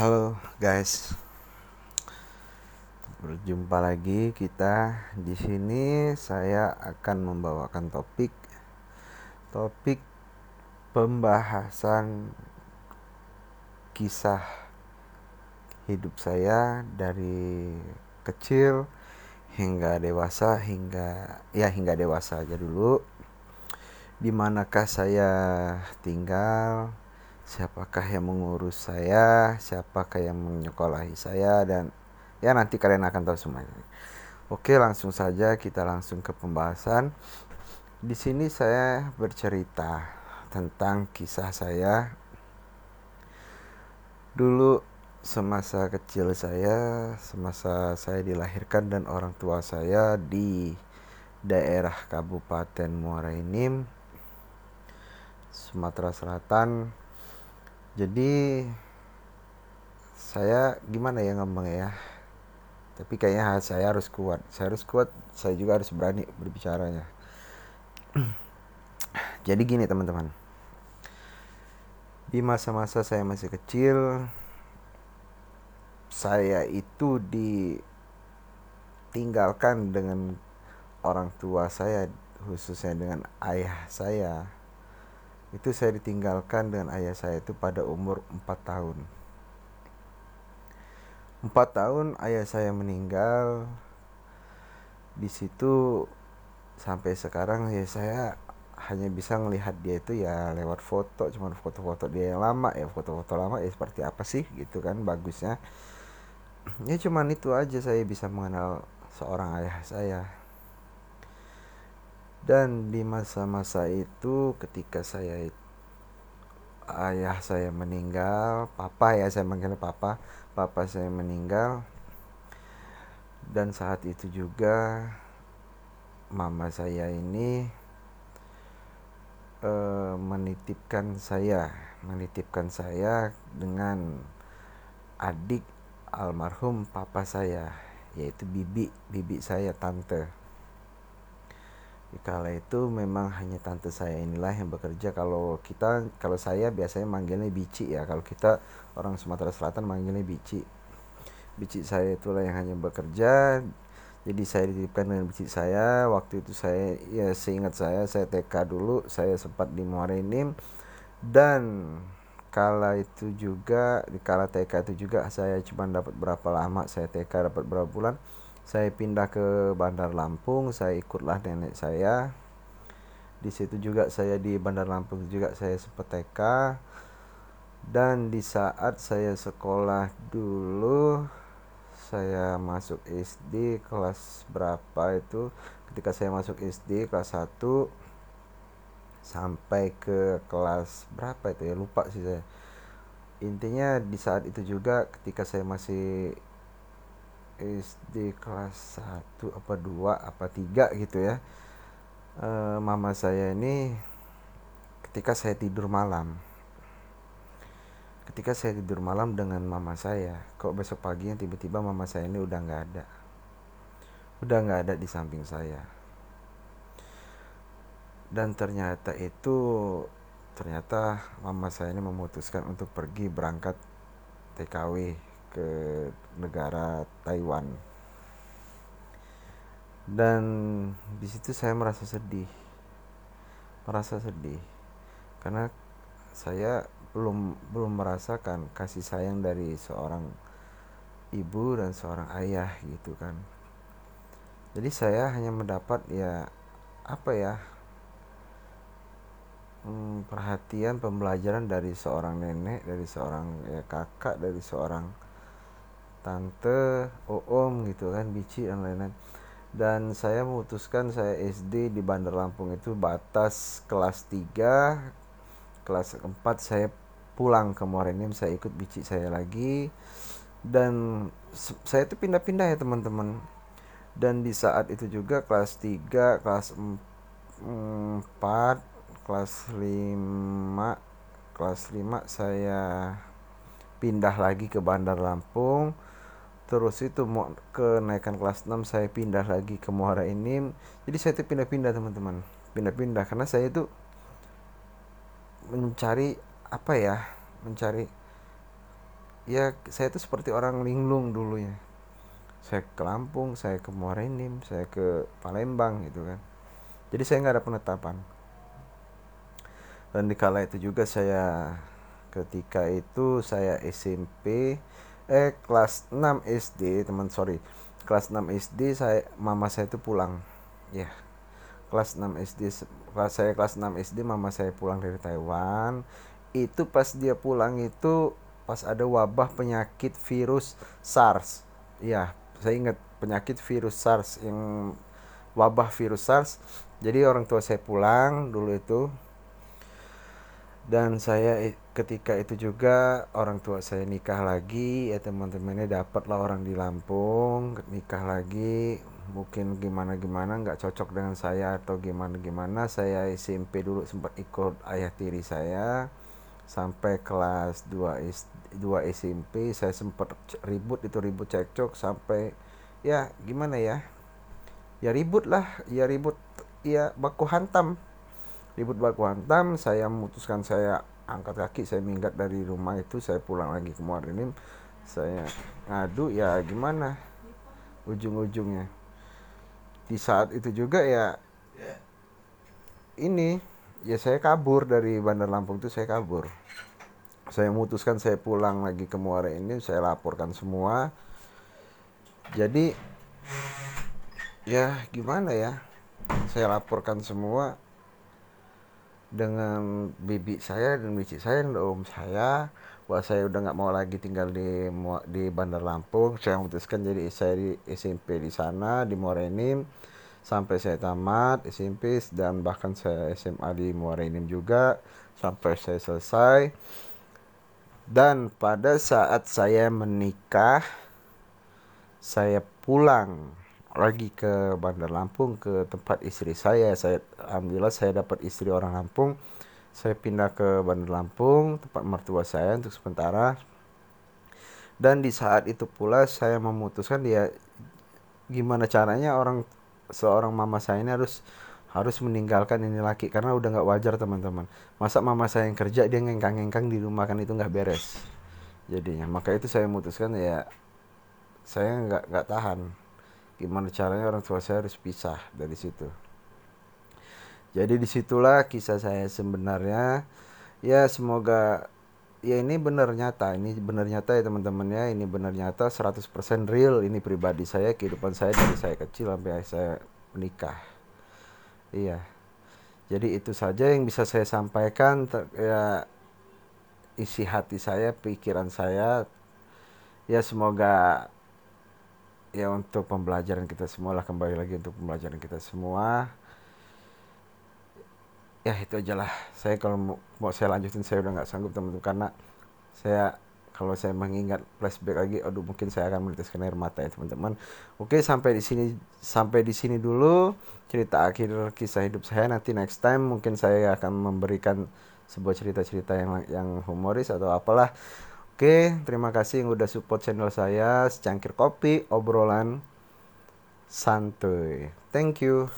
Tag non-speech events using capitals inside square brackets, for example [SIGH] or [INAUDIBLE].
Halo guys, berjumpa lagi kita di sini. Saya akan membawakan topik topik pembahasan kisah hidup saya dari kecil hingga dewasa hingga ya hingga dewasa aja dulu. Di manakah saya tinggal? Siapakah yang mengurus saya, siapakah yang menyekolahi saya dan ya nanti kalian akan tahu semuanya. Oke, langsung saja kita langsung ke pembahasan. Di sini saya bercerita tentang kisah saya dulu semasa kecil saya, semasa saya dilahirkan dan orang tua saya di daerah Kabupaten Muara Enim, Sumatera Selatan jadi saya gimana ya ngomong ya? Tapi kayaknya saya harus kuat. Saya harus kuat saya juga harus berani berbicaranya. [CLEARS THROAT] Jadi gini teman-teman. Di masa-masa saya masih kecil saya itu ditinggalkan dengan orang tua saya khususnya dengan ayah saya itu saya ditinggalkan dengan ayah saya itu pada umur 4 tahun. 4 tahun ayah saya meninggal. Di situ sampai sekarang ya saya hanya bisa melihat dia itu ya lewat foto cuman foto-foto dia yang lama ya foto-foto lama ya seperti apa sih gitu kan bagusnya. Ya cuman itu aja saya bisa mengenal seorang ayah saya dan di masa-masa itu ketika saya ayah saya meninggal, papa ya saya manggilnya papa, papa saya meninggal. Dan saat itu juga mama saya ini uh, menitipkan saya, menitipkan saya dengan adik almarhum papa saya, yaitu bibi, bibi saya tante kala itu memang hanya tante saya inilah yang bekerja. Kalau kita kalau saya biasanya manggilnya bici ya. Kalau kita orang Sumatera Selatan manggilnya bici. Bici saya itulah yang hanya bekerja. Jadi saya dititipkan dengan bici saya. Waktu itu saya ya seingat saya saya TK dulu saya sempat di Muara Enim dan kala itu juga di kala TK itu juga saya cuma dapat berapa lama saya TK dapat berapa bulan saya pindah ke Bandar Lampung saya ikutlah nenek saya. Di situ juga saya di Bandar Lampung juga saya sempat TK dan di saat saya sekolah dulu saya masuk SD kelas berapa itu? Ketika saya masuk SD kelas 1 sampai ke kelas berapa itu ya? Lupa sih saya. Intinya di saat itu juga ketika saya masih SD kelas 1 apa 2 apa 3 gitu ya. E, mama saya ini ketika saya tidur malam ketika saya tidur malam dengan mama saya kok besok pagi yang tiba-tiba mama saya ini udah nggak ada udah nggak ada di samping saya. Dan ternyata itu ternyata mama saya ini memutuskan untuk pergi berangkat TKW ke negara Taiwan. Dan di situ saya merasa sedih. Merasa sedih. Karena saya belum belum merasakan kasih sayang dari seorang ibu dan seorang ayah gitu kan. Jadi saya hanya mendapat ya apa ya hmm, perhatian pembelajaran dari seorang nenek dari seorang ya kakak dari seorang tante, om gitu kan, bici dan lain-lain. Dan saya memutuskan saya SD di Bandar Lampung itu batas kelas 3, kelas 4 saya pulang ke Morenim, saya ikut bici saya lagi. Dan saya itu pindah-pindah ya teman-teman. Dan di saat itu juga kelas 3, kelas 4, kelas 5, kelas 5 saya pindah lagi ke Bandar Lampung terus itu mau kenaikan kelas 6 saya pindah lagi ke Muara ini jadi saya itu pindah-pindah teman-teman. Pindah-pindah karena saya itu mencari apa ya mencari ya saya itu seperti orang linglung dulunya. Saya ke Lampung saya ke Muara Enim saya ke Palembang gitu kan. Jadi saya nggak ada penetapan. Dan di kala itu juga saya ketika itu saya SMP eh kelas 6 SD teman sorry. Kelas 6 SD saya mama saya itu pulang. Ya. Kelas 6 SD kelas saya kelas 6 SD mama saya pulang dari Taiwan. Itu pas dia pulang itu pas ada wabah penyakit virus SARS. Ya saya ingat penyakit virus SARS yang wabah virus SARS. Jadi orang tua saya pulang dulu itu dan saya ketika itu juga orang tua saya nikah lagi ya teman-temannya dapatlah orang di Lampung nikah lagi. Mungkin gimana gimana nggak cocok dengan saya atau gimana gimana saya SMP dulu sempat ikut ayah tiri saya. Sampai kelas 2 S, 2 SMP saya sempat ribut itu ribut cekcok sampai ya gimana ya? Ya ribut lah ya ribut ya baku hantam ribut baku hantam saya memutuskan saya angkat kaki saya minggat dari rumah itu saya pulang lagi ke Muarinim saya ngadu ya gimana? Ujung-ujungnya. Di saat itu juga ya ini ya saya kabur dari Bandar Lampung itu saya kabur. Saya memutuskan saya pulang lagi ke Muara ini saya laporkan semua. Jadi ya gimana ya? Saya laporkan semua dengan bibi saya dan bici saya dan om saya. Bahwa saya udah nggak mau lagi tinggal di di Bandar Lampung. Saya memutuskan jadi saya di SMP di sana di Morenim. Sampai saya tamat SMP dan bahkan saya SMA di Muara Enim juga. Sampai saya selesai. Dan pada saat saya menikah saya pulang lagi ke Bandar Lampung ke tempat istri saya. Saya alhamdulillah saya dapat istri orang Lampung. Saya pindah ke Bandar Lampung tempat mertua saya untuk sementara. Dan di saat itu pula saya memutuskan dia gimana caranya orang seorang mama saya ini harus harus meninggalkan ini laki. Karena udah nggak wajar teman-teman. Masa mama saya yang kerja dia ngengkang-ngengkang di rumah kan itu nggak beres. Jadinya. Maka itu saya memutuskan ya saya nggak nggak tahan gimana caranya orang tua saya harus pisah dari situ. Jadi di situlah kisah saya sebenarnya. Ya semoga ya ini benar nyata ini benar nyata ya teman-teman ya ini benar nyata 100% real ini pribadi saya kehidupan saya dari saya kecil sampai saya menikah. Iya. Jadi itu saja yang bisa saya sampaikan ya isi hati saya pikiran saya. Ya semoga ya untuk pembelajaran kita semua lah kembali lagi untuk pembelajaran kita semua. Ya itu aja lah. Saya kalau mau, mau saya lanjutin saya udah nggak sanggup teman-teman karena saya kalau saya mengingat flashback lagi aduh mungkin saya akan meneteskan air mata ya teman-teman. Oke sampai di sini sampai di sini dulu. Cerita akhir kisah hidup saya. Nanti next time mungkin saya akan memberikan sebuah cerita-cerita yang yang humoris atau apalah oke terima kasih yang udah support channel saya secangkir kopi obrolan santuy. Thank you